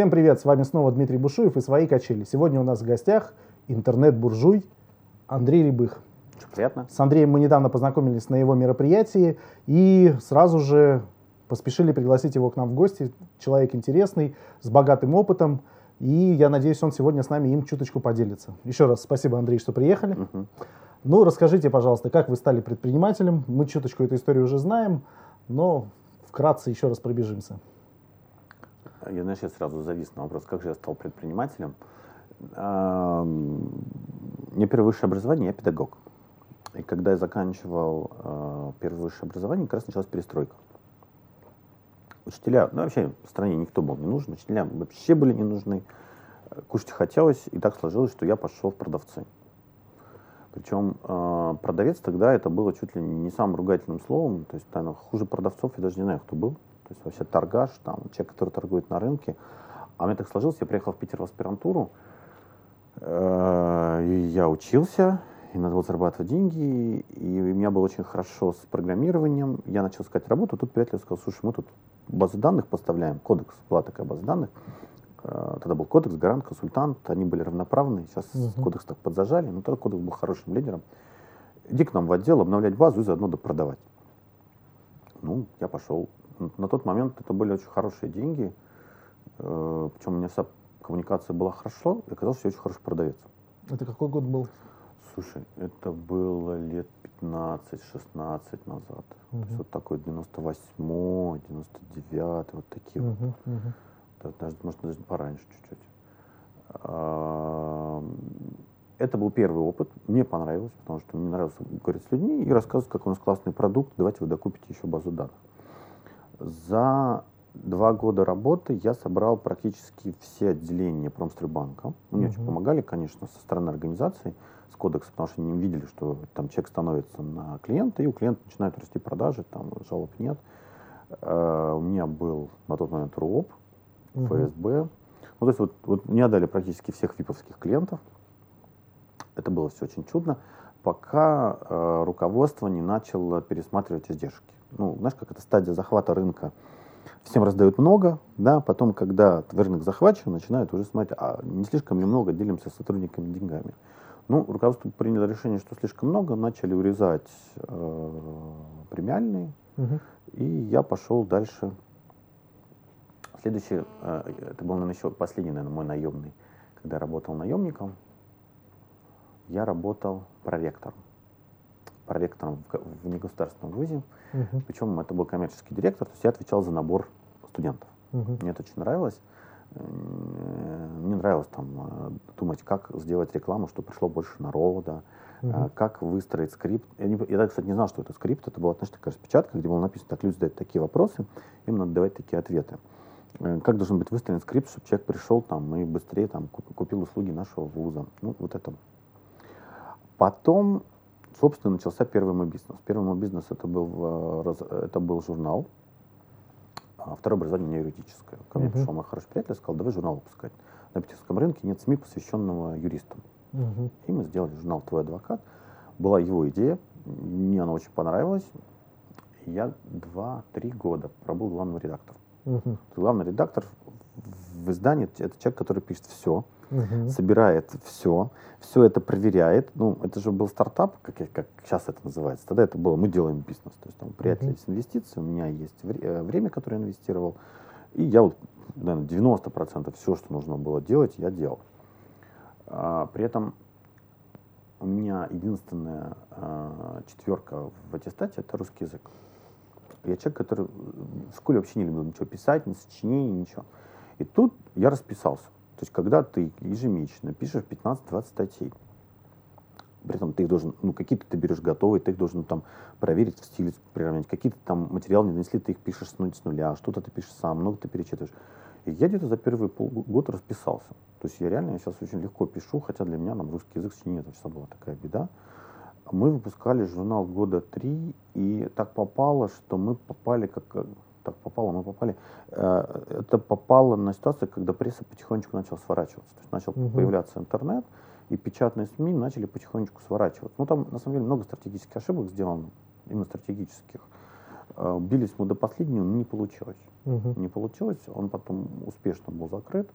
Всем привет, с вами снова Дмитрий Бушуев и «Свои качели». Сегодня у нас в гостях интернет-буржуй Андрей Рябых. Приятно. С Андреем мы недавно познакомились на его мероприятии и сразу же поспешили пригласить его к нам в гости. Человек интересный, с богатым опытом, и я надеюсь, он сегодня с нами им чуточку поделится. Еще раз спасибо, Андрей, что приехали. Мгм. Ну, расскажите, пожалуйста, как вы стали предпринимателем? Мы чуточку эту историю уже знаем, но вкратце еще раз пробежимся. Я, знаешь, я сразу завис на вопрос, как же я стал предпринимателем. У меня первое высшее образование, я педагог. И когда я заканчивал э, первое высшее образование, как раз началась перестройка. Учителя, ну вообще в стране никто был не нужен, учителя вообще были не нужны. Э, Кушать хотелось, и так сложилось, что я пошел в продавцы. Причем э, продавец тогда это было чуть ли не самым ругательным словом, то есть наверное, хуже продавцов я даже не знаю, кто был. То есть вообще торгаш, там, человек, который торгует на рынке. А у меня так сложилось, я приехал в Питер в аспирантуру, э, и я учился, и надо было зарабатывать деньги, и у меня было очень хорошо с программированием. Я начал искать работу, тут приятель сказал, слушай, мы тут базы данных поставляем, кодекс, была такая база данных. Э, Тогда был кодекс, гарант, консультант, они были равноправны. Сейчас Мгм. кодекс так подзажали, но тогда кодекс был хорошим лидером. Иди к нам в отдел, обновлять базу и заодно допродавать. Ну, я пошел. На тот момент это были очень хорошие деньги. Э, Причем у меня вся коммуникация была хорошо, и оказалось, что я очень хороший продавец. Это какой год был? Слушай, это было лет 15-16 назад. То есть вот такой 98 99 вот такие вот. Мгм, мгм. Да, даже, может, даже пораньше чуть-чуть. Это был первый опыт. Мне понравилось, потому что мне нравилось говорить с людьми и рассказывать, как у нас классный продукт. Давайте вы докупите еще базу данных. За два года работы я собрал практически все отделения Промстройбанка. Мне очень Мгм. помогали, конечно, со стороны организации, с кодекса, потому что они видели, что там человек становится на клиента, и у клиента начинают расти продажи, там жалоб нет. Э, У меня был на тот момент РУОП, Мгм. ФСБ. Ну, то есть вот, вот мне отдали практически всех виповских клиентов. Это было все очень чудно, пока э, руководство не начало пересматривать издержки. Ну, знаешь, как это стадия захвата рынка. Всем раздают много, да, потом, когда рынок захвачен, начинают уже смотреть, а не слишком ли много делимся с сотрудниками деньгами. Ну, руководство приняло решение, что слишком много, начали урезать э, премиальные, Мгм. и я пошел дальше. Следующий, э, это был, наверное, еще последний, наверное, мой наемный. Когда я работал наемником, я работал проректором. Проректором в, в негосударственном вузе. Мгм. Причем это был коммерческий директор, то есть я отвечал за набор студентов. Мгм. Мне это очень нравилось. Мне нравилось там э, думать, как сделать рекламу, чтобы пришло больше народа, а, как выстроить скрипт. Я, не, я кстати, не знал, что это скрипт. Это была, знаешь, такая распечатка, где было написано, так, люди задают такие вопросы, им надо давать такие ответы. Э, Как должен быть выстроен скрипт, чтобы человек пришел там и быстрее там, куп- купил услуги нашего вуза. Ну, вот это. Потом, собственно, начался первый мой бизнес. Первый мой бизнес это был, э, это был журнал. А второе образование у меня юридическое. Ко мне Мгм. пришел мой хороший приятель и сказал, давай журнал выпускать. На питерском рынке нет СМИ, посвященного юристам. Мгм. И мы сделали журнал «Твой адвокат». Была его идея, мне она очень понравилась. Я два-три года пробыл главным редактором. Мгм. Главный редактор в издании — это человек, который пишет все, Мгм. собирает все, все это проверяет. Ну, это же был стартап, как, я- как сейчас это называется. Тогда это было, мы делаем бизнес. То есть там у приятеля Мгм. есть инвестиции, у меня есть вре- э, время, которое я инвестировал. И я вот, наверное, 90% все, что нужно было делать, я делал. А, при этом у меня единственная а, четверка в аттестате — это русский язык. Я человек, который в школе вообще не любил ничего писать, ни сочинений, ничего. И тут я расписался. То есть, когда ты ежемесячно пишешь 15-20 статей, при этом ты их должен, ну, какие-то ты берешь готовые, ты их должен там проверить в стиле, приравнять, какие-то там материалы не донесли, ты их пишешь с нуля, с что-то ты пишешь сам, много ты перечитываешь. И я где-то за первый полгода расписался. То есть я реально сейчас очень легко пишу, хотя для меня там русский язык сочинение это всегда была такая беда. Мы выпускали журнал года три, и так попало, что мы попали как так попало, мы попали. э, Это попало на ситуацию, когда пресса потихонечку начала сворачиваться. То есть начал Мгм. появляться интернет, и печатные СМИ начали потихонечку сворачиваться. Ну, там, на самом деле, много стратегических ошибок сделано, именно стратегических. Э, бились мы до последнего, но не получилось. Мгм. Не получилось, он потом успешно был закрыт.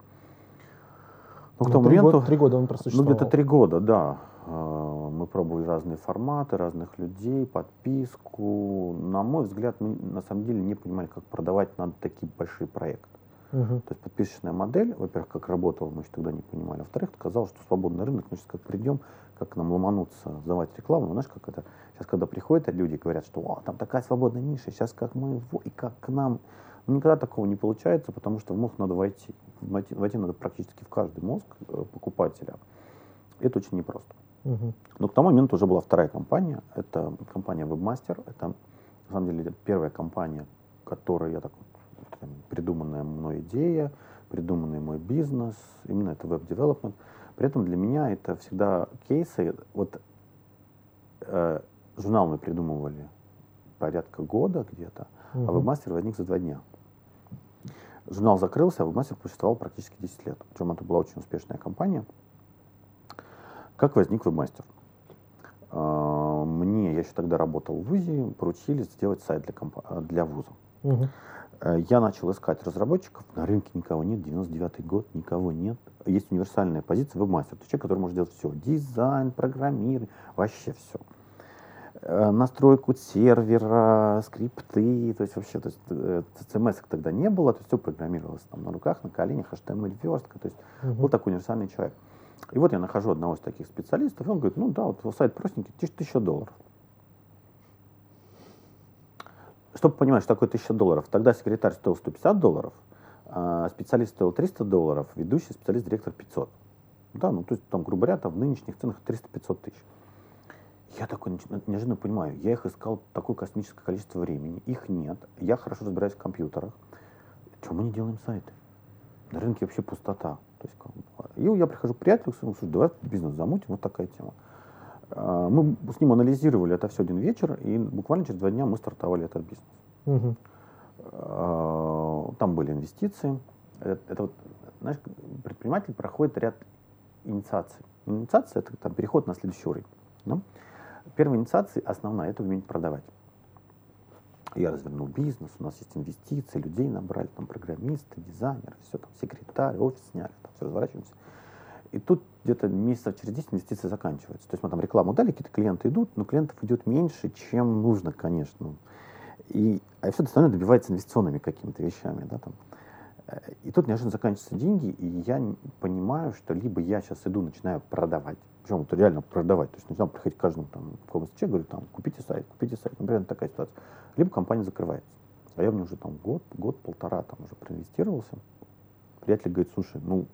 Но Ну, к тому три, моменту, года, три года он ну просуществовал. где-то три года, да. Э, Мы пробовали разные форматы, разных людей, подписку. На мой взгляд, мы на самом деле не понимали, как продавать надо такие большие проекты. Мгм. То есть подписочная модель, во-первых, как работала, мы еще тогда не понимали. Во-вторых, казалось, что свободный рынок, мы сейчас как придем, как к нам ломануться, сдавать рекламу. Знаешь, как это? Сейчас, когда приходят люди и говорят, что О, там такая свободная ниша, сейчас как мы, и как к нам. Ну, никогда такого не получается, потому что в мозг надо войти. Войти, войти надо практически в каждый мозг э, покупателя. Это очень непросто. Мгм. Но к тому моменту уже была вторая компания. Это компания Webmaster. Это, на самом деле, первая компания, которая, я так вот, придуманная мной идея, придуманный мой бизнес, именно это веб-девелопмент. При этом для меня это всегда кейсы. Вот э, журнал мы придумывали порядка года где-то, а Мгм. вебмастер возник за два дня. Журнал закрылся, а вебмастер существовал практически 10 лет. Причем это была очень успешная компания. Как возник вебмастер? А, Мне, я еще тогда работал в ВУЗе, поручили сделать сайт для, компа- для вуза. Э, Я начал искать разработчиков, на рынке никого нет, 99 год, никого нет. Есть универсальная позиция вебмастер, это человек, который может делать все, дизайн, программирование, вообще все. Настройку сервера, скрипты, то есть вообще, то есть э, CMS тогда не было, то есть все программировалось там на руках, на коленях, HTML верстка, то есть Мгм. был такой универсальный человек. И вот я нахожу одного из таких специалистов, и он говорит, ну да, вот сайт простенький, тысяч- тысяча долларов. Чтобы понимать, что такое 1000 долларов, тогда секретарь стоил 150 долларов, а специалист стоил 300 долларов, ведущий специалист, директор 500. Да, ну то есть там, грубо говоря, там в нынешних ценах 300-500 тысяч. Я такой неч- неожиданно понимаю, я их искал такое космическое количество времени, их нет, я хорошо разбираюсь в компьютерах. Чем мы не делаем сайты? На рынке вообще пустота. То есть, как и я прихожу к приятелю, говорю, слушай, давай бизнес замутим, вот такая тема. А, Мы с ним анализировали это все один вечер, и буквально через два дня мы стартовали этот бизнес. А, Там были инвестиции. Это, это вот, знаешь, предприниматель проходит ряд инициаций. Инициация это там, переход на следующий уровень. да. Первая инициация основная это уметь продавать. Я развернул бизнес, у нас есть инвестиции, людей набрали, там программисты, дизайнеры, все там, секретарь, офис сняли, там все разворачиваемся. И тут где-то месяцев через 10 инвестиции заканчиваются. То есть мы там рекламу дали, какие-то клиенты идут, но клиентов идет меньше, чем нужно, конечно. И, а все остальное добивается инвестиционными какими-то вещами. Да, там. И тут неожиданно заканчиваются деньги, и я понимаю, что либо я сейчас иду, начинаю продавать, причем вот реально продавать, то есть начинаю приходить к каждому там, какому человеку, говорю, там, купите сайт, купите сайт, например, такая ситуация. Либо компания закрывается. А я в нее уже там год, год-полтора там уже проинвестировался. Приятель говорит, слушай, ну,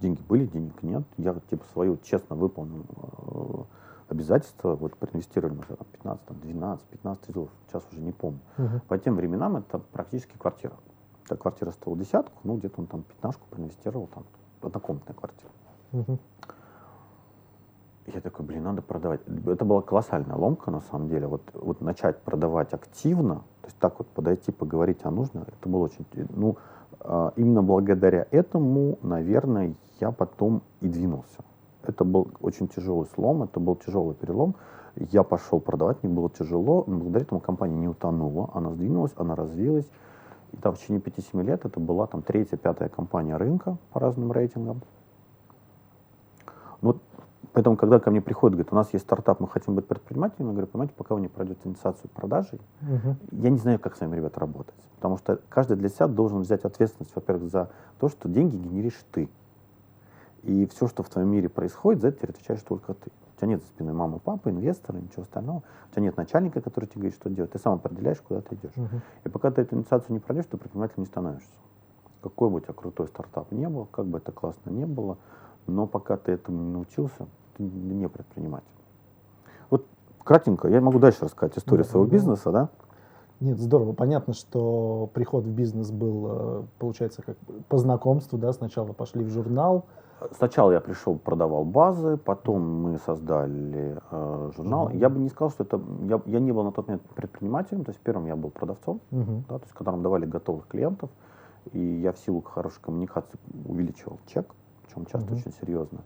деньги были, денег нет, я типа свою честно выполнил э, обязательства, вот проинвестировали мы там 15, там, 12, 15 тысяч долларов, сейчас уже не помню. Мгм. По тем временам это практически квартира. Так квартира стоила десятку, ну где-то он там пятнашку проинвестировал, там однокомнатная квартира. Мгм. Я такой, блин, надо продавать. Это была колоссальная ломка, на самом деле. Вот, вот начать продавать активно, то есть так вот подойти, поговорить, а нужно, это было очень... Ну, а, именно благодаря этому, наверное, я потом и двинулся. Это был очень тяжелый слом, это был тяжелый перелом. Я пошел продавать, мне было тяжело, но благодаря этому компания не утонула, она сдвинулась, она развилась. И там в течение 5-7 лет это была там третья, пятая компания рынка по разным рейтингам. Ну, Поэтому, когда ко мне приходят, говорят, у нас есть стартап, мы хотим быть предпринимателями, я говорю, понимаете, пока вы не пройдете инициацию продажи, Мгм. я не знаю, как с вами, ребята, работать. Потому что каждый для себя должен взять ответственность, во-первых, за то, что деньги генеришь ты. И все, что в твоем мире происходит, за это теперь отвечаешь только ты. У тебя нет за спиной мамы, папы, инвестора, ничего остального. У тебя нет начальника, который тебе говорит, что делать. Ты сам определяешь, куда ты идешь. Мгм. И пока ты эту инициацию не пройдешь, ты предпринимателем не становишься. Какой бы у тебя крутой стартап не был, как бы это классно не было, но пока ты этому не научился, ты не предприниматель. Вот кратенько, я могу дальше рассказать историю Да, своего да. бизнеса, да? Нет, здорово. Понятно, что приход в бизнес был, э, получается, как по знакомству, да, сначала пошли в журнал. Сначала я пришел, продавал базы, потом мы создали э, журнал. Мгм. Я бы не сказал, что это... Я, я не был на тот момент предпринимателем, то есть первым я был продавцом, Мгм. да, то есть которым давали готовых клиентов, и я в силу хорошей коммуникации увеличивал чек, причем часто Мгм. очень серьезно.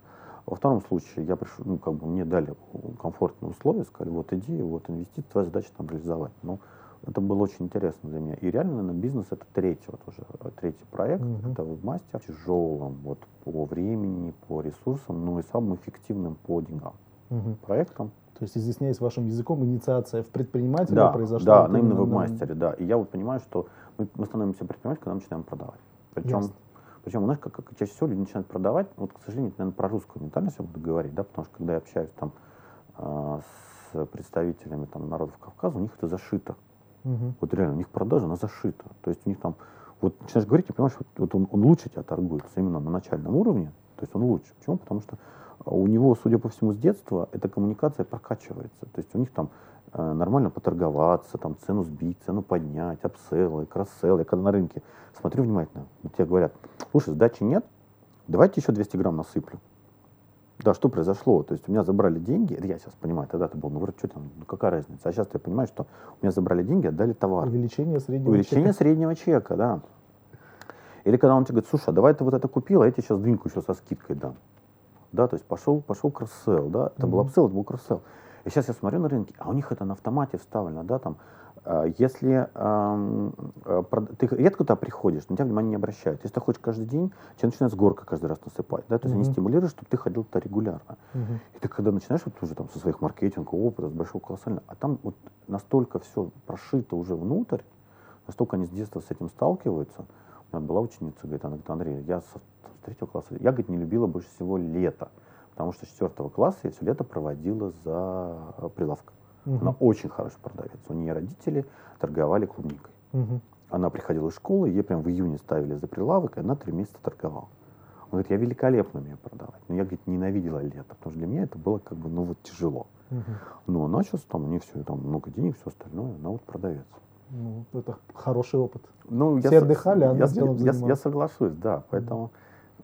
Во втором случае я пришел, ну, как бы мне дали комфортные условия, сказали, вот иди, вот инвестиции, твоя задача там реализовать. Ну, это было очень интересно для меня. И реально, наверное, бизнес это третий, вот уже э, третий проект, Мгм. это вебмастер, тяжелым вот по времени, по ресурсам, но и самым эффективным по деньгам Мгм. проектом. То есть, изъясняясь вашим языком, инициация в предпринимателя Да, произошла. да, вот на именно на- вебмастере, да. И я вот понимаю, что мы, мы становимся предпринимателем, когда начинаем продавать. Причем, Ясно. причем, знаешь, как, как чаще всего люди начинают продавать, вот, к сожалению, это, наверное, про русскую ментальность я буду говорить, да, потому что когда я общаюсь там а, с представителями там народов Кавказа, у них это зашито. Мгм. Вот реально, у них продажа, она зашита. То есть у них там, вот начинаешь говорить, и понимаешь, вот, вот он, он лучше тебя торгуется именно на начальном уровне. То есть он лучше. Почему? Потому что а, у него, судя по всему, с детства эта коммуникация прокачивается. То есть у них там э, нормально поторговаться, там цену сбить, цену поднять, апселлы, кросселлы. Я когда на рынке смотрю внимательно, тебе говорят, слушай, сдачи нет, давайте еще 200 грамм насыплю. Да, что произошло? То есть у меня забрали деньги, это я сейчас понимаю, тогда это было, ну, вроде, что там, ну, какая разница? А сейчас я понимаю, что у меня забрали деньги, отдали товар. Увеличение среднего Увеличение чека. среднего чека, да. Или когда он тебе говорит, слушай, а давай ты вот это купил, а я тебе сейчас дыньку еще со скидкой дам. Да, то есть пошел, пошел cross-sell, да, это был Мгм. upsell, это был cross-sell. И сейчас я смотрю на рынке, а у них это на автомате вставлено, да, там, если эм, э, ты редко туда приходишь, на тебя внимание не обращают. Если ты хочешь каждый день, тебе начинают с горкой каждый раз насыпать, да, то есть они Мгм. стимулируют, чтобы ты ходил туда регулярно. Мгм. И ты когда начинаешь вот уже там со своих маркетингового опыта, с большого колоссального, а там вот настолько все прошито уже внутрь, настолько они с детства с этим сталкиваются. У меня была ученица, говорит, она говорит, Андрей, я со- с третьего класса, я, говорит, не любила больше всего лето, потому что с четвертого класса я все лето проводила за э, прилавком. Мгм. Она очень хороший продавец. У нее родители торговали клубникой. Мгм. Она приходила из школы, ей прям в июне ставили за прилавок, и она три месяца торговала. Он говорит, я великолепно умею продавать. Но я, говорит, ненавидела лето, потому что для меня это было как бы, ну вот тяжело. Мгм. Но она сейчас там, у нее все, там много денег, все остальное, она вот продавец. Ну, это хороший опыт. Ну, Все со- отдыхали, а она я, делом я, я занималась. соглашусь, да. Поэтому,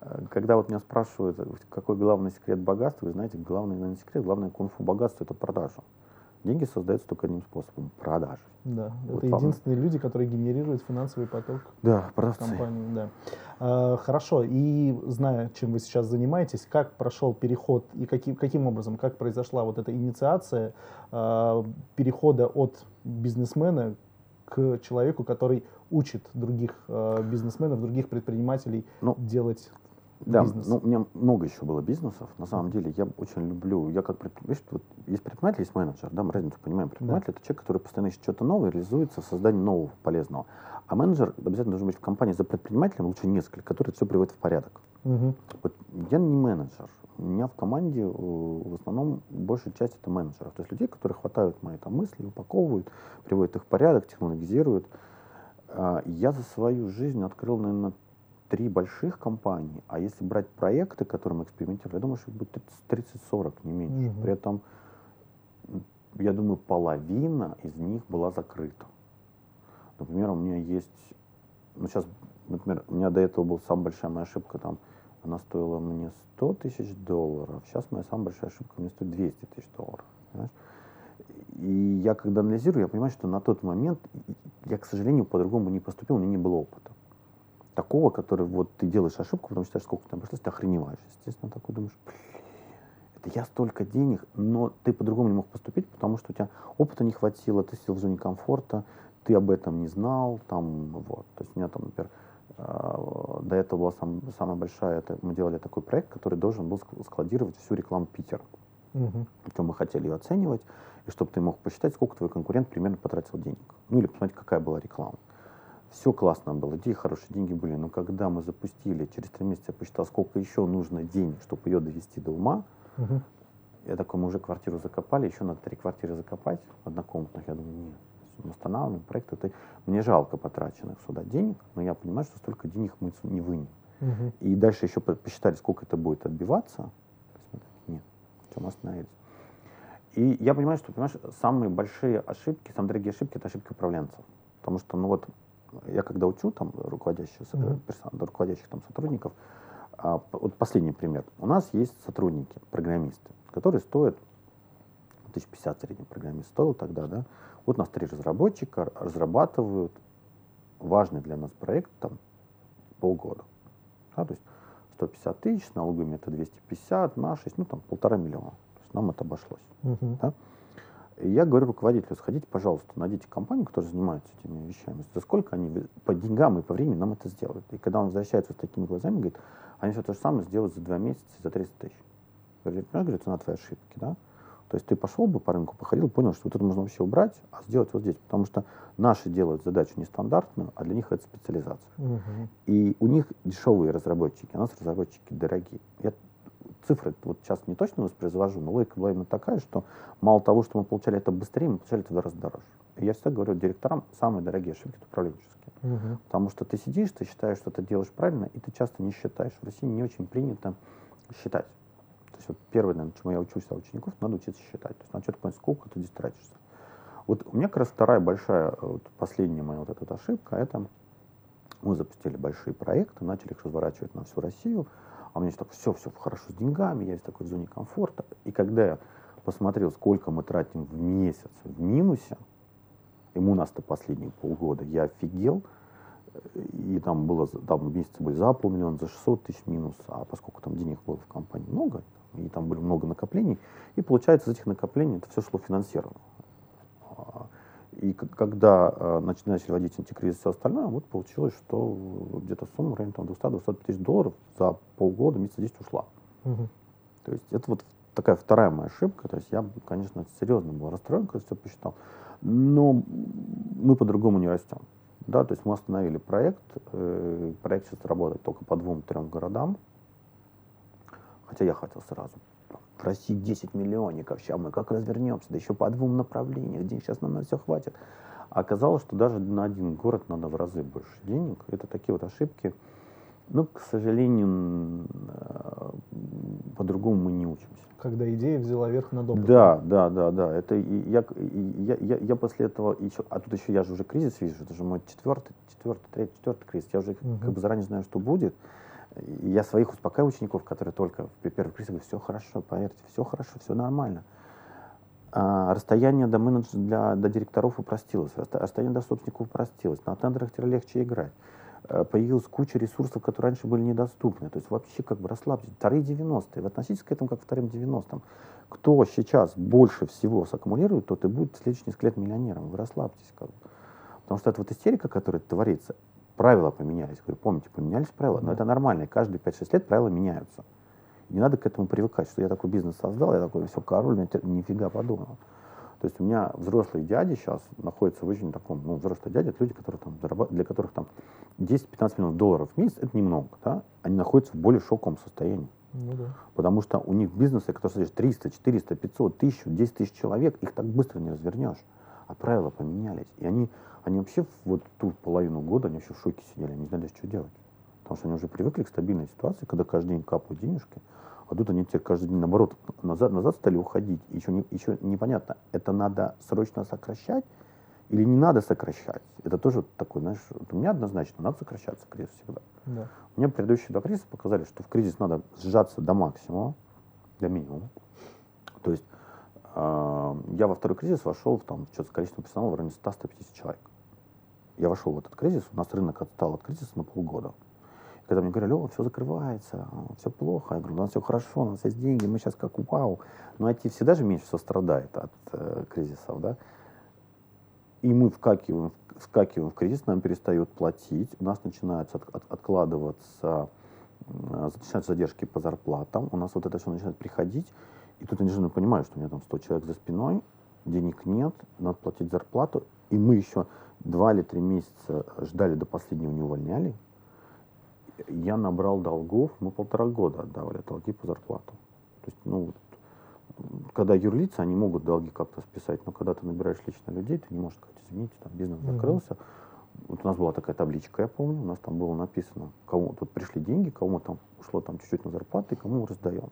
э, когда вот меня спрашивают, э, какой главный секрет богатства, вы знаете, главный, наверное, секрет, главное кунг-фу богатства – это продажа. Деньги создаются только одним способом – продажей. Да, Вот это вам. единственные люди, которые генерируют финансовый поток Да, продавцы. компании. Да. А, хорошо, и зная, чем вы сейчас занимаетесь, как прошел переход и каким, каким образом, как произошла вот эта инициация а, перехода от бизнесмена к человеку, который учит других а, бизнесменов, других предпринимателей Ну, делать Да, бизнес? ну, у меня много еще было бизнесов. На самом деле, я очень люблю, я как предприниматель, вот есть предприниматель, есть менеджер, да, мы разницу понимаем. Предприниматель это человек, который постоянно ищет что-то новое, реализуется в создании нового, полезного. А менеджер обязательно должен быть в компании за предпринимателем, лучше несколько, который все приводит в порядок. Мгм. Вот я не менеджер. У меня в команде э, в основном большая часть это менеджеров. То есть людей, которые хватают мои там, мысли, упаковывают, приводят их в порядок, технологизируют. А, Я за свою жизнь открыл, наверное, три больших компании. А если брать проекты, которые мы экспериментировали, я думаю, что их будет 30-40, не меньше. Мгм. При этом, я думаю, половина из них была закрыта. Например, у меня есть, ну сейчас, например, у меня до этого была самая большая моя ошибка, там, она стоила мне 100 тысяч долларов, сейчас моя самая большая ошибка мне стоит 200 тысяч долларов. понимаешь? И я когда анализирую, я понимаю, что на тот момент я, к сожалению, по-другому не поступил, у меня не было опыта. Такого, который вот ты делаешь ошибку, потому что считаешь, сколько там пришлось, ты охреневаешь. Естественно, такой думаешь, «Блин, это я столько денег, но ты по-другому не мог поступить, потому что у тебя опыта не хватило, ты сидел в зоне комфорта, ты об этом не знал, там, вот. То есть у меня там, например, э, до этого была сам- самая большая, это мы делали такой проект, который должен был ск- складировать всю рекламу Питера. Мгм. Причем мы хотели ее оценивать, и чтобы ты мог посчитать, сколько твой конкурент примерно потратил денег. Ну или посмотреть, какая была реклама. Все классно было, идеи хорошие, деньги были, но когда мы запустили, через три месяца я посчитал, сколько еще нужно денег, чтобы ее довести до ума, Мгм. я такой, мы уже квартиру закопали, еще надо три квартиры закопать однокомнатных. Я думаю, нет, мы останавливаем проект. Это мне жалко потраченных сюда денег, но я понимаю, что столько денег мы не вынем. Мгм. И дальше еще по- посчитали, сколько это будет отбиваться. Нет, мы остановились. И я понимаю, что, понимаешь, самые большие ошибки, самые дорогие ошибки, это ошибки управленцев. Потому что, ну вот, я когда учу там руководящих, персон- руководящих там сотрудников, а, вот последний пример. У нас есть сотрудники, программисты, которые стоят 1050 средний программист стоил тогда, да. Вот у нас три разработчика разрабатывают важный для нас проект там полгода. Да, то есть 150 тысяч, налогами это 250, на 6, ну там полтора миллиона. То есть нам это обошлось. Мгм. И я говорю руководителю, сходите, пожалуйста, найдите компанию, которая занимается этими вещами. За сколько они по деньгам и по времени нам это сделают? И когда он возвращается с такими глазами, говорит, они все то же самое сделают за два месяца за 300 тысяч. Говорит, понимаешь, говорит, цена твоей ошибки, да? То есть ты пошел бы по рынку, походил, понял, что вот это можно вообще убрать, а сделать вот здесь. Потому что наши делают задачу нестандартную, а для них это специализация. Угу. И у них дешевые разработчики, а у нас разработчики дорогие. Я цифры вот сейчас не точно воспроизвожу, но логика была именно такая, что мало того, что мы получали это быстрее, мы получали это в два раза дороже. И я всегда говорю директорам, самые дорогие ошибки это управленческие. Угу. Потому что ты сидишь, ты считаешь, что ты делаешь правильно, и ты часто не считаешь. В России не очень принято считать. То есть вот первое, наверное, чему я учусь у учеников, надо учиться считать. То есть надо четко понять, сколько ты здесь тратишься. Вот у меня как раз вторая большая, вот последняя моя вот эта ошибка, это мы запустили большие проекты, начали их разворачивать на всю Россию, а у меня так все, все хорошо с деньгами, я в такой зоне комфорта. И когда я посмотрел, сколько мы тратим в месяц в минусе, ему у нас-то последние полгода, я офигел, и там было, там месяцы были за полмиллиона, за 600 тысяч минус, а поскольку там денег было в компании много, и там были много накоплений, и получается из этих накоплений это все шло финансирование. И когда э, начали вводить антикризис и все остальное, вот получилось, что где-то сумма в районе 200-250 тысяч долларов за полгода, месяца 10 ушла. Угу. То есть это вот такая вторая моя ошибка. То есть я, конечно, серьезно был расстроен, когда все посчитал. Но мы по-другому не растем. Да, то есть мы остановили проект. Э, проект сейчас работает только по двум-трем городам. Хотя я хотел сразу в России 10 миллионников, сейчас мы как развернемся, да еще по двум направлениям, денег сейчас нам на все хватит. А оказалось, что даже на один город надо в разы больше денег. Это такие вот ошибки. Но, к сожалению, э, по-другому мы не учимся. Когда идея взяла верх над опытом. Да, да, да, да. Это я, я, я, я после этого еще, а тут еще я же уже кризис вижу, это же мой четвертый, четвертый, третий, четвертый кризис. Я уже угу. как бы заранее знаю, что будет. Я своих успокаиваю учеников, которые только в первый кризис говорю, все хорошо, поверьте, все хорошо, все нормально. А, расстояние до менеджера, для, до директоров упростилось, расстояние до собственников упростилось, на тендерах теперь легче играть. А, появилась куча ресурсов, которые раньше были недоступны. То есть вообще как бы расслабьтесь. Вторые 90-е. Вы относитесь к этому как к вторым 90-м. Кто сейчас больше всего саккумулирует, тот и будет в следующие несколько лет миллионером. Вы расслабьтесь. Как бы. Потому что это вот истерика, которая творится, правила поменялись. Говорю, помните, поменялись правила, но это нормально, каждые 5-6 лет правила меняются. не надо к этому привыкать, что я такой бизнес создал, я такой, все, король, мне нифига подумал. То есть у меня взрослые дяди сейчас находятся в очень таком, ну, взрослые дяди, это люди, которые там зарабатывают, для которых там 10-15 миллионов долларов в месяц, это немного, да, они находятся в более шоковом состоянии. Ну, да. Потому что у них бизнесы, которые содержат 300, 400, 500, 1000, 10 тысяч человек, их так быстро не развернешь. А правила поменялись. И они они вообще вот ту половину года, они вообще в шоке сидели, они не знали, что делать. Потому что они уже привыкли к стабильной ситуации, когда каждый день капают денежки, а тут они теперь каждый день, наоборот, назад, назад стали уходить. Еще, не, еще непонятно, это надо срочно сокращать или не надо сокращать. Это тоже такой, знаешь, у меня однозначно надо сокращаться кризис всегда. Да. У меня предыдущие два кризиса показали, что в кризис надо сжаться до максимума, до минимума. То есть э, я во второй кризис вошел в там, что-то с количеством персонала в районе 100-150 человек я вошел в этот кризис, у нас рынок отстал от кризиса на полгода. И когда мне говорили, о, все закрывается, все плохо, я говорю, у нас все хорошо, у нас есть деньги, мы сейчас как вау. Но IT всегда же меньше всего страдает от э, кризисов, да. И мы вкакиваем, вскакиваем в кризис, нам перестают платить, у нас начинаются от, от, откладываться, э, начинаются задержки по зарплатам, у нас вот это все начинает приходить, и тут я неожиданно понимаю, что у меня там 100 человек за спиной, денег нет, надо платить зарплату, и мы еще два или три месяца ждали до последнего, не увольняли. Я набрал долгов, мы полтора года отдавали долги по зарплату. То есть, ну, вот, когда юрлица, они могут долги как-то списать, но когда ты набираешь лично людей, ты не можешь сказать, извините, там бизнес закрылся. Mm-hmm. Вот у нас была такая табличка, я помню, у нас там было написано, кому тут пришли деньги, кому там ушло там чуть-чуть на зарплаты, кому мы раздаем.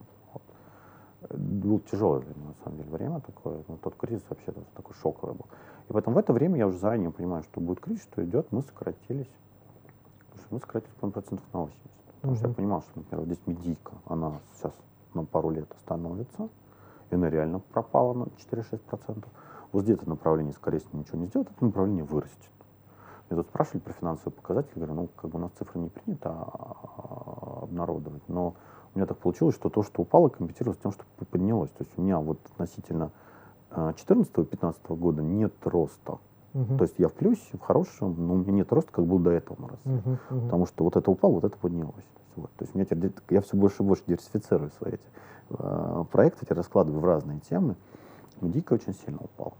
Было тяжелое для меня, на самом деле, время такое. Но тот кризис вообще такой шоковый был. И поэтому в это время я уже заранее понимаю, что будет кризис, что идет, мы сократились. Потому что мы сократились, по процентов на 80. Потому что я понимал, что, например, вот здесь медийка, она сейчас на пару лет остановится, и она реально пропала на 4-6%. Вот здесь это направление, скорее всего, ничего не сделает, это направление вырастет. Меня тут спрашивали про финансовые показатели, говорю, ну, как бы у нас цифры не принято а, обнародовать, но у меня так получилось, что то, что упало, компенсировалось тем, что поднялось. То есть у меня вот относительно 14-15 а, года нет роста. Мгм. То есть я в плюсе, в хорошем, но у меня нет роста, как был до этого росли. Мгм, мгм. Потому что вот это упало, вот это поднялось. То есть, вот. То есть у меня теперь, я все больше и больше диверсифицирую свои эти, э, проекты, эти раскладываю в разные темы. Дико очень сильно упал.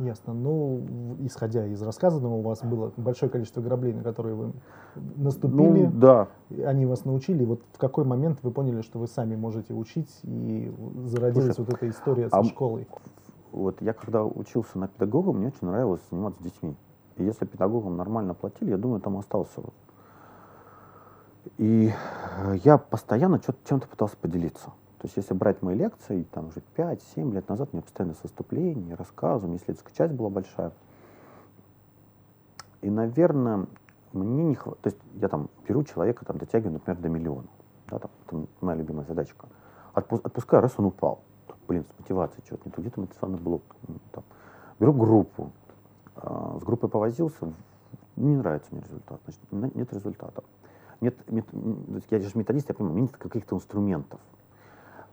Ясно. Ну, исходя из рассказанного, у вас было большое количество граблей, на которые вы наступили, Ну, да. они вас научили. Вот в какой момент вы поняли, что вы сами можете учить, и зародилась Слушай, вот эта история со а школой? Вот я когда учился на педагога, мне очень нравилось заниматься с детьми. И если педагогам нормально платили, я думаю, там остался. И я постоянно чем-то пытался поделиться. То есть если брать мои лекции, там уже 5-7 лет назад, у меня постоянно с выступления, рассказы, у меня часть была большая. И, наверное, мне не хватает, то есть я там беру человека, там дотягиваю, например, до миллиона. Да, там, это моя любимая задачка. Отпу- отпускаю, раз он упал. Блин, с мотивацией что-то не то, где-то мотивационный блок. Там. Беру группу, а, с группой повозился, не нравится мне результат, значит, нет результата. Нет, есть я же методист, я понимаю, нет каких-то инструментов.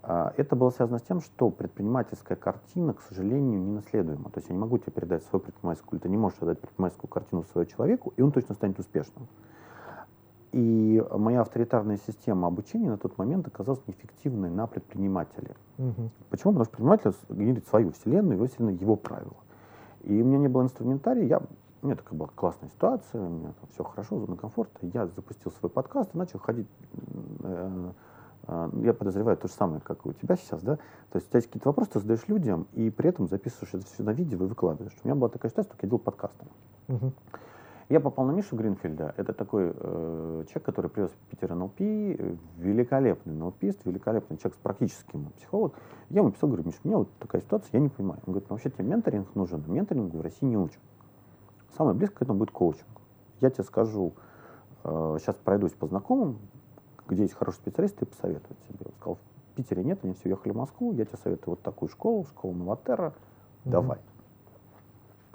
А, Это было связано с тем, что предпринимательская картина, к сожалению, не наследуема. То есть я не могу тебе передать свою предпринимательскую, или ты не можешь отдать предпринимательскую картину своему человеку, и он точно станет успешным. И моя авторитарная система обучения на тот момент оказалась неэффективной на предпринимателе. Мгм. Почему? Потому что предприниматель генерит свою вселенную, его вселенная, его правила. И у меня не было инструментария, я, у меня такая была классная ситуация, у меня там все хорошо, зона комфорта. Я запустил свой подкаст и начал ходить. э, я подозреваю то же самое, как и у тебя сейчас, да? То есть у тебя есть какие-то вопросы, ты задаешь людям, и при этом записываешь это все на видео и выкладываешь. У меня была такая ситуация, только я делал подкастом. Мгм. Я попал на Мишу Гринфельда. Это такой э, человек, который привез в Питер НЛП, великолепный НЛПист, великолепный человек, практический психолог. Я ему писал, говорю, Миш, у меня вот такая ситуация, я не понимаю. Он говорит, ну вообще тебе менторинг нужен, менторингу в России не учат. Самое близкое к этому будет коучинг. Я тебе скажу, э, сейчас пройдусь по знакомым, где есть хорошие специалисты, и посоветую тебе. Он сказал, в Питере нет, они все уехали в Москву, я тебе советую вот такую школу, школу Новотера, Мгм. давай.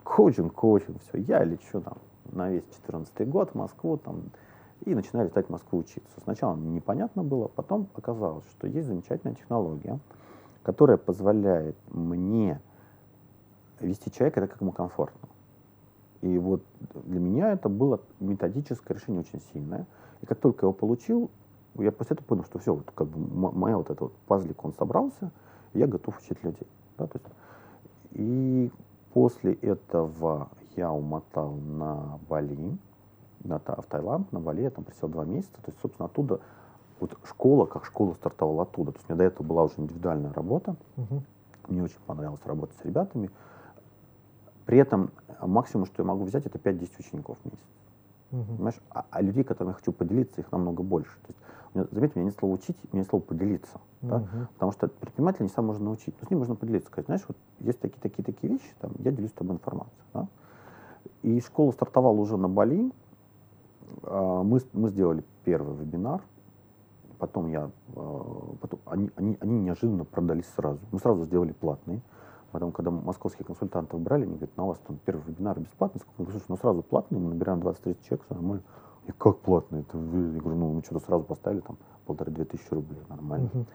Коучинг, коучинг, все, я лечу там на весь 14 год в Москву там, и начинаю летать в Москву учиться. Сначала непонятно было, потом оказалось, что есть замечательная технология, которая позволяет мне вести человека так, как ему комфортно. И вот для меня это было методическое решение очень сильное. И как только я его получил, я после этого понял, что все, вот как бы моя вот эта вот пазлик, он собрался, и я готов учить людей. Да, то есть, и после этого я умотал на Бали, на, в Таиланд, на Бали, я там присел два месяца. То есть, собственно, оттуда, вот школа, как школа стартовала оттуда. То есть у меня до этого была уже индивидуальная работа, Мгм. мне очень понравилось работать с ребятами. При этом максимум, что я могу взять, это 5-10 учеников в месяц. Мгм. Понимаешь? А, а людей, которым я хочу поделиться, их намного больше. То есть, у меня, заметь, у меня нет слова учить, у меня есть слово поделиться. да? Мгм. Потому что предпринимателя не сам можно научить, но с ним можно поделиться, сказать, знаешь, вот есть такие, такие, такие вещи, там, я делюсь с тобой информацией. Да? И школа стартовала уже на Бали. А, Мы, мы сделали первый вебинар. Потом я, а, потом они, они, они неожиданно продались сразу. Мы сразу сделали платный. Потом, когда московских консультантов брали, они говорят, на вас там первый вебинар бесплатный. Я говорю, слушай, ну сразу платный, мы набираем 20-30 человек, всё нормально. И как платный? Это вы? Я говорю, ну мы что-то сразу поставили там полторы-две тысячи рублей, нормально. Мгм.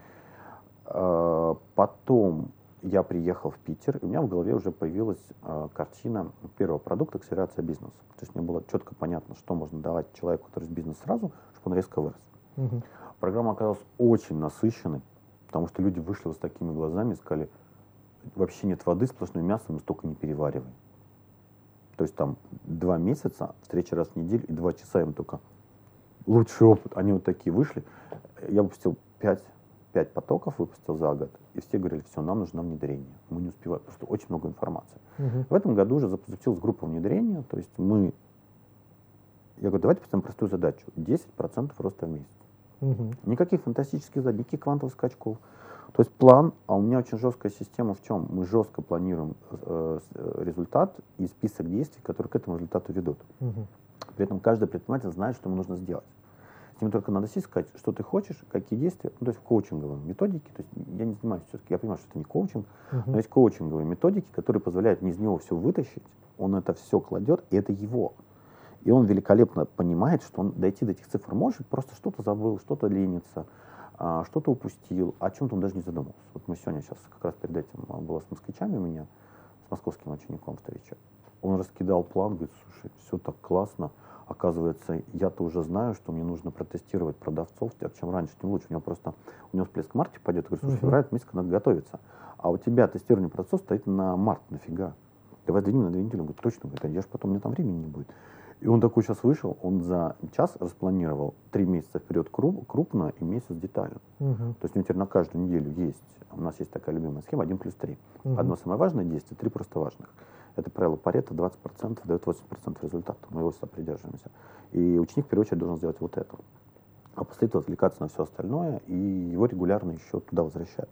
А, Потом я приехал в Питер, и у меня в голове уже появилась а, картина первого продукта «Акселерация бизнеса». То есть мне было четко понятно, что можно давать человеку, который из бизнеса сразу, чтобы он резко вырос. Мгм. Программа оказалась очень насыщенной, потому что люди вышли вот с такими глазами и сказали, вообще нет воды, сплошное мясо, мы столько не перевариваем. То есть там два месяца, встреча раз в неделю, и два часа им только лучший опыт. Они вот такие вышли. Я выпустил пять, пять потоков, выпустил за год. И все говорили, все, нам нужно внедрение. Мы не успеваем, что очень много информации. Мгм. В этом году уже запустилась группа внедрения, то есть мы, я говорю, давайте поставим простую задачу, 10% роста в месяц. Мгм. Никаких фантастических задач, никаких квантовых скачков. То есть план, а у меня очень жесткая система в чем? Мы жестко планируем э, э, результат и список действий, которые к этому результату ведут. Мгм. При этом каждый предприниматель знает, что ему нужно сделать. С ним только надо сесть сказать, что ты хочешь, какие действия, ну, то есть в коучинговой методике. То есть я не занимаюсь все-таки, я понимаю, что это не коучинг, Мгм. но есть коучинговые методики, которые позволяют не из него все вытащить, он это все кладет, и это его. И он великолепно понимает, что он дойти до этих цифр может, просто что-то забыл, что-то ленится, что-то упустил, о чем-то он даже не задумался. Вот мы сегодня сейчас как раз перед этим а, было с москвичами у меня, с московским учеником встреча. Он раскидал план, говорит, слушай, все так классно, оказывается, я-то уже знаю, что мне нужно протестировать продавцов, чем раньше, тем лучше. У него просто, у него всплеск в марте пойдет, я говорю, слушай, февраль месяц надо готовиться. А у тебя тестирование продавцов стоит на март, нафига? Давай сдвинем на две недели. Он говорит, точно, говорит, а я же потом, у меня там времени не будет. И он такой сейчас вышел, он за час распланировал три месяца вперед круп, крупно и месяц детально. Угу. То есть у него теперь на каждую неделю есть, у нас есть такая любимая схема, 1 плюс 3. Угу. Одно самое важное действие, три просто важных. Это правило Парета, 20% дает 80% результата. Мы его всегда придерживаемся. И ученик, в первую очередь, должен сделать вот это. А после этого отвлекаться на все остальное, и его регулярно еще туда возвращают.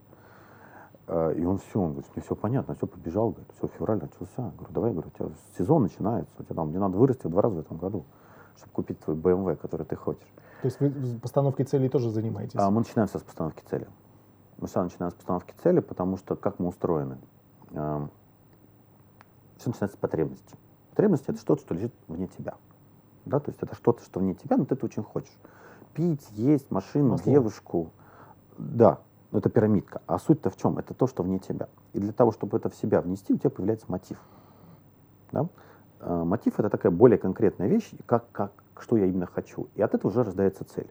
А, и он все, он говорит, мне все понятно, все побежал, говорит, все, февраль начался. Я говорю, давай, говорю, у тебя сезон начинается, у тебя там, мне надо вырасти в два раза в этом году, чтобы купить твой BMW, который ты хочешь. То есть вы постановкой целей тоже занимаетесь? А, мы начинаем все с постановки цели. Мы всегда начинаем с постановки цели, потому что как мы устроены? Все начинается с потребности. Потребность — это что-то, что лежит вне тебя. Да? То есть это что-то, что вне тебя, но ты это очень хочешь. Пить, есть, машину, Масло. девушку. Да, это пирамидка. А суть-то в чем? Это то, что вне тебя. И для того, чтобы это в себя внести, у тебя появляется мотив. Да? А, мотив — это такая более конкретная вещь, как, как, что я именно хочу. И от этого уже рождается цель.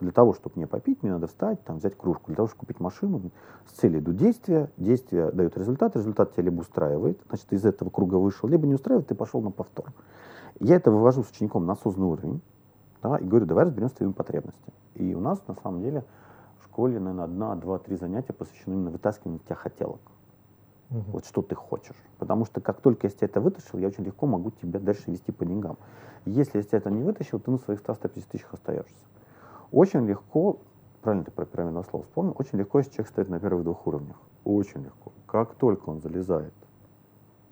Для того, чтобы мне попить, мне надо встать, там, взять кружку. Для того, чтобы купить машину, с целью идут действия, действия дают результат, результат тебя либо устраивает, значит, ты из этого круга вышел, либо не устраивает, ты пошел на повтор. Я это вывожу с учеником на осознанный уровень, да, и говорю, давай разберемся с твоими потребностями. И у нас, на самом деле, школе, наверное, одна, два, три занятия посвящены именно вытаскиванию тебя хотелок. Угу. Вот что ты хочешь. Потому что как только я тебя это вытащил, я очень легко могу тебя дальше вести по деньгам. Если я тебя это не вытащил, ты на своих 100-150 тысячах остаешься. Очень легко, правильно ты про пирамидное слово вспомнил, очень легко, если человек стоит на первых двух уровнях. Очень легко. Как только он залезает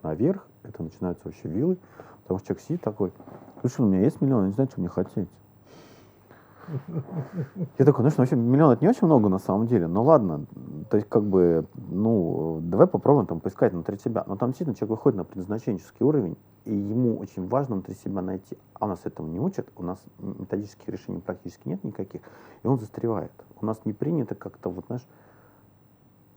наверх, это начинаются вообще вилы, потому что человек сидит такой, слушай, у меня есть миллион, я не знаю, что мне хотеть. Я такой, ну что, вообще миллион это не очень много на самом деле, но ладно, то есть как бы, ну, давай попробуем там поискать внутри себя. Но там действительно человек выходит на предназначенческий уровень, и ему очень важно внутри себя найти. А у нас этому не учат, у нас методических решений практически нет никаких, и он застревает. У нас не принято как-то, вот знаешь,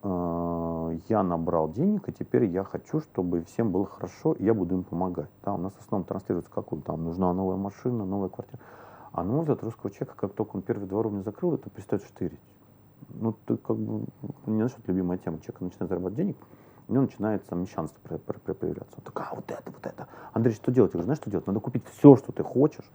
э, я набрал денег, и теперь я хочу, чтобы всем было хорошо, и я буду им помогать. Да, у нас в основном транслируется какую там нужна новая машина, новая квартира. А на мой взгляд, русского человека, как только он первый два уровня закрыл, это перестает штырить. Ну, ты как бы, не что любимая тема, человек начинает зарабатывать денег, у него начинается мещанство проявляться. Он такой, а вот это, вот это. Андрей, что делать? Я говорю, знаешь, что делать? Надо купить все, что ты хочешь,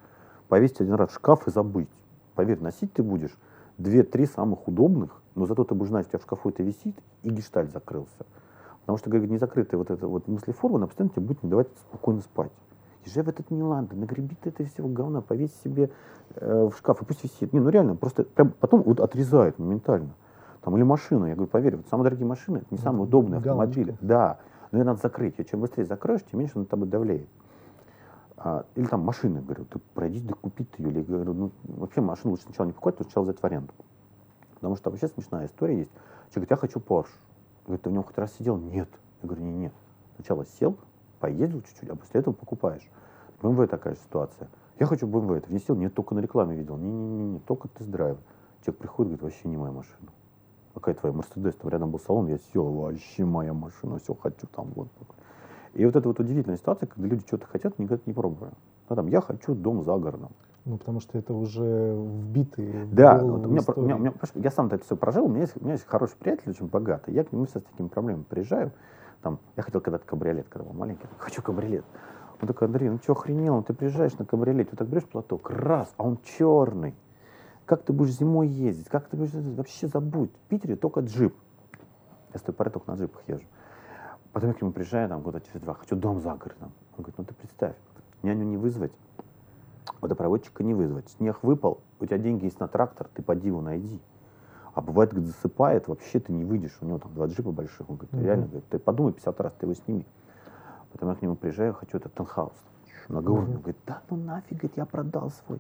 повесить один раз в шкаф и забыть. Поверь, носить ты будешь две-три самых удобных, но зато ты будешь знать, у тебя в шкафу это висит, и гештальт закрылся. Потому что, говорит, незакрытая вот эта вот мыслеформа, она постоянно тебе будет не давать спокойно спать. Езжай в этот Милан, нагреби ты это всего говна, повесь себе э, в шкаф, и пусть висит. Не, ну реально, просто прям потом вот отрезает моментально. Там, или машину, я говорю, поверь, вот самые дорогие машины, это не самые удобные автомобили. Да, но ее надо закрыть. И чем быстрее закроешь, тем меньше на тобой давлеет. А, или там машины, говорю, ты пройди, да купи ты ее. Или говорю, ну, вообще машину лучше сначала не покупать, то сначала взять в аренду. Потому что вообще смешная история есть. Человек говорит, я хочу Porsche. Говорит, ты в нем хоть раз сидел? Нет. Я говорю, не, нет. Сначала сел, поездил чуть-чуть, а после этого покупаешь. BMW такая же ситуация. Я хочу BMW, это не сел, нет, только на рекламе видел. Не-не-не, только тест-драйв. Человек приходит, говорит, вообще не моя машина. Какая твоя Мерседес? Там рядом был салон, я сел, вообще моя машина, все хочу там вот. И вот это вот удивительная ситуация, когда люди что-то хотят, никогда не пробуя. Да, там, я хочу дом за городом. Ну, потому что это уже вбитые Да, вот у меня, у меня, у меня, я сам это все прожил, у меня, есть, у меня есть хороший приятель, очень богатый, я к нему сейчас с такими проблемами приезжаю, там, я хотел когда-то кабриолет, когда был маленький, хочу кабриолет. Он такой, Андрей, ну что охренел, ну ты приезжаешь на кабриолете, ты так берешь платок, раз, а он черный. Как ты будешь зимой ездить? Как ты будешь вообще забудь? В Питере только джип. Я стою порой только на джипах езжу. Потом я к нему приезжаю, там, года через два, хочу дом за городом. Он говорит, ну ты представь, няню не вызвать, водопроводчика не вызвать. Снег выпал, у тебя деньги есть на трактор, ты поди его найди. А бывает, говорит, засыпает, вообще ты не выйдешь, у него там два джипа больших. Он говорит, mm-hmm. реально, говорит, ты подумай 50 раз, ты его сними. Потом я к нему приезжаю, хочу этот таунхаус. Многоуровневый. Mm-hmm. Говорит, да ну нафиг, говорит, я продал свой.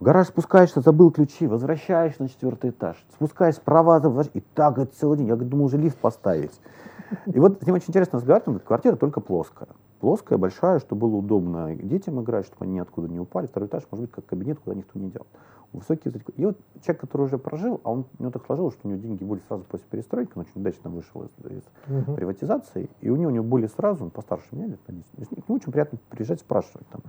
В гараж спускаешься, забыл ключи, возвращаешься на четвертый этаж. Спускаешься, права, и так, говорит, целый день. Я говорит, думал, уже лифт поставить. И вот с ним очень интересно разговаривать, он говорит, квартира только плоская. Плоская, большая, чтобы было удобно детям играть, чтобы они ниоткуда не упали. Второй этаж может быть как кабинет, куда никто не идет. Высокие И вот человек, который уже прожил, а он, у него так сложилось, что у него деньги были сразу после перестройки, он очень удачно вышел из, из uh-huh. приватизации, и у него, у него были сразу, он постарше меня лет на 10, к нему очень приятно приезжать спрашивать, там,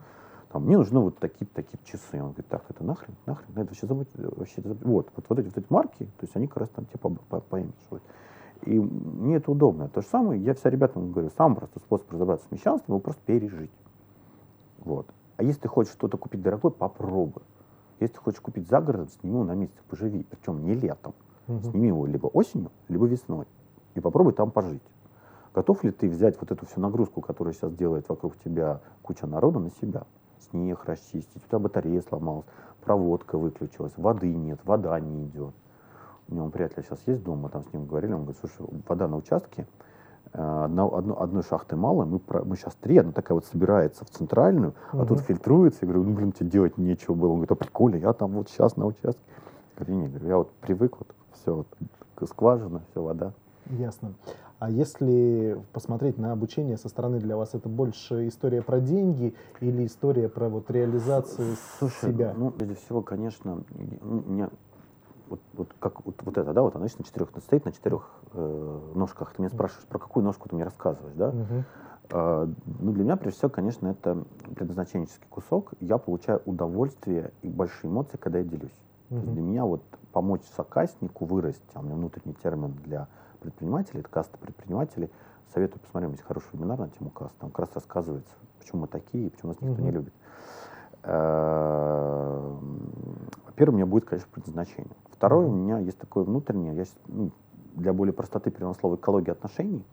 там, мне нужны вот такие такие часы. Он говорит, так, это нахрен, нахрен, это вообще забудь, вообще забудь. Вот, вот, вот эти вот эти марки, то есть они как раз там тебе по, по, по И мне это удобно. То же самое, я всегда ребятам говорю, самый простой способ разобраться с мещанством, его просто пережить. Вот. А если ты хочешь что-то купить дорогое, попробуй. Если ты хочешь купить за городом, сними его на месте, поживи. Причем не летом. Угу. Сними его либо осенью, либо весной. И попробуй там пожить. Готов ли ты взять вот эту всю нагрузку, которую сейчас делает вокруг тебя куча народа, на себя? Снег расчистить, у тебя батарея сломалась, проводка выключилась, воды нет, вода не идет. У него приятель сейчас есть дома, там с ним говорили, он говорит, слушай, вода на участке, э, одно, одно, одной шахты мало, мы, мы сейчас три, одна такая вот собирается в центральную, угу. а тут фильтруется. Я говорю, ну, блин, тебе делать нечего было. Он говорит, а прикольно, я там вот сейчас на участке. Я говорю, не, говорю, я вот привык, вот все, вот, скважина, все, вода. Ясно. А если посмотреть на обучение со стороны для вас, это больше история про деньги или история про вот реализацию Слушай, себя? Ну, прежде всего, конечно, у меня вот, вот как вот, вот это, да, вот она на четырех, стоит на четырех э, ножках. Ты меня спрашиваешь, про какую ножку ты мне рассказываешь, да? Uh-huh. Э, ну, для меня, прежде всего, конечно, это предназначенческий кусок. Я получаю удовольствие и большие эмоции, когда я делюсь. Uh-huh. То есть для меня вот помочь соказнику вырасти, а у меня внутренний термин для предпринимателей, это каста предпринимателей. Советую посмотреть, есть хороший вебинар на тему каст. Там как раз рассказывается, почему мы такие, почему нас никто uh-huh. не любит. Первым у меня будет, конечно, предназначение. Второе, у меня есть такое внутреннее, я, ну, для более простоты перевела слово экология отношений.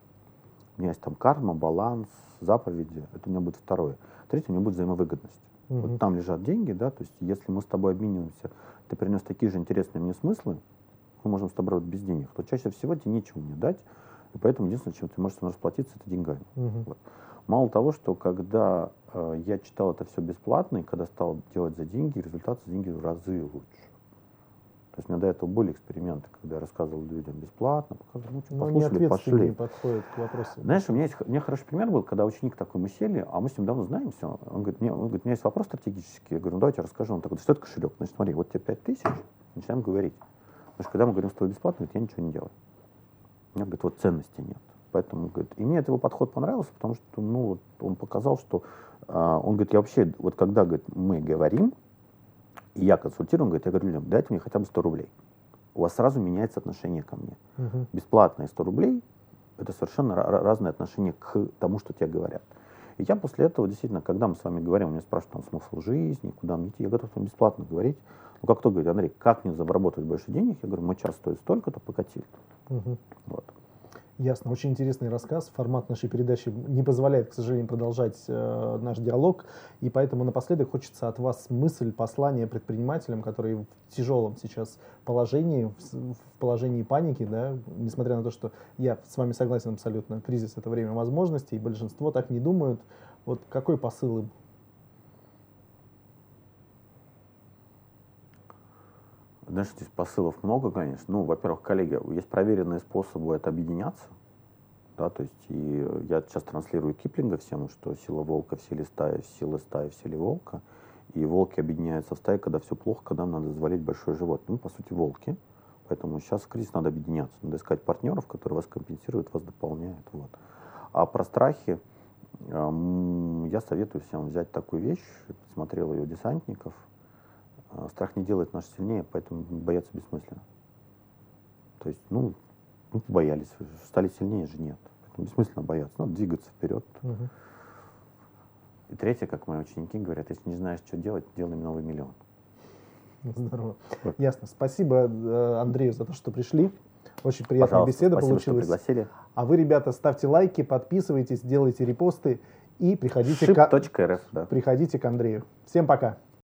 У меня есть там карма, баланс, заповеди. Это у меня будет второе. Третье, у меня будет взаимовыгодность. Угу. Вот там лежат деньги, да, то есть если мы с тобой обмениваемся, ты принес такие же интересные мне смыслы, мы можем с тобой работать без денег, то чаще всего тебе нечего мне дать, и поэтому единственное, чем ты можешь расплатиться, это деньгами. Угу. Вот. Мало того, что когда я читал это все бесплатно, и когда стал делать за деньги, результат за деньги в разы лучше. То есть у меня до этого были эксперименты, когда я рассказывал людям бесплатно, показывал, ну, Но послушали, пошли. не подходит к вопросу. Знаешь, у меня, есть, у меня хороший пример был, когда ученик такой, мы сели, а мы с ним давно знаем все. Он говорит, мне, он говорит, у меня есть вопрос стратегический. Я говорю, ну давайте я расскажу. Он такой, да что это кошелек? Значит, смотри, вот тебе 5 тысяч, начинаем говорить. Потому что когда мы говорим с тобой бесплатно, я ничего не делаю. У меня, говорит, вот ценности нет. Поэтому, говорит, и мне этот его подход понравился, потому что, ну, вот он показал, что, а, он говорит, я вообще, вот когда, говорит, мы говорим, и я консультирую, он говорит, я говорю людям, дайте мне хотя бы 100 рублей. У вас сразу меняется отношение ко мне. Угу. Бесплатные 100 рублей – это совершенно разное отношение к тому, что тебе говорят. И я после этого, действительно, когда мы с вами говорим, у меня спрашивают там смысл жизни, куда мне идти, я готов вам бесплатно говорить. Ну, как кто говорит, Андрей, как мне заработать больше денег? Я говорю, мой час стоит столько-то, покатили. Угу. Вот. Ясно. Очень интересный рассказ. Формат нашей передачи не позволяет, к сожалению, продолжать э, наш диалог. И поэтому напоследок хочется от вас мысль, послание предпринимателям, которые в тяжелом сейчас положении, в, в положении паники, да, несмотря на то, что я с вами согласен абсолютно, кризис — это время возможностей, большинство так не думают. Вот какой посыл им? Знаешь, здесь посылов много, конечно. Ну, во-первых, коллеги, есть проверенные способы это объединяться. Да, то есть и я сейчас транслирую Киплинга всем, что сила волка в силе стаи, сила стаи в силе волка. И волки объединяются в стаи, когда все плохо, когда надо завалить большое животное. Ну, по сути, волки. Поэтому сейчас в кризис надо объединяться. Надо искать партнеров, которые вас компенсируют, вас дополняют. Вот. А про страхи я советую всем взять такую вещь. Смотрел ее у десантников – страх не делает нас сильнее, поэтому бояться бессмысленно. То есть, ну, ну боялись, стали сильнее же нет. Поэтому бессмысленно бояться, надо двигаться вперед. Угу. И третье, как мои ученики говорят, если не знаешь, что делать, делай новый миллион. Здорово. Вот. Ясно. Спасибо э, Андрею за то, что пришли. Очень приятная Пожалуйста, беседа спасибо, получилась. Что пригласили. А вы, ребята, ставьте лайки, подписывайтесь, делайте репосты и приходите, к... да. приходите к Андрею. Всем пока.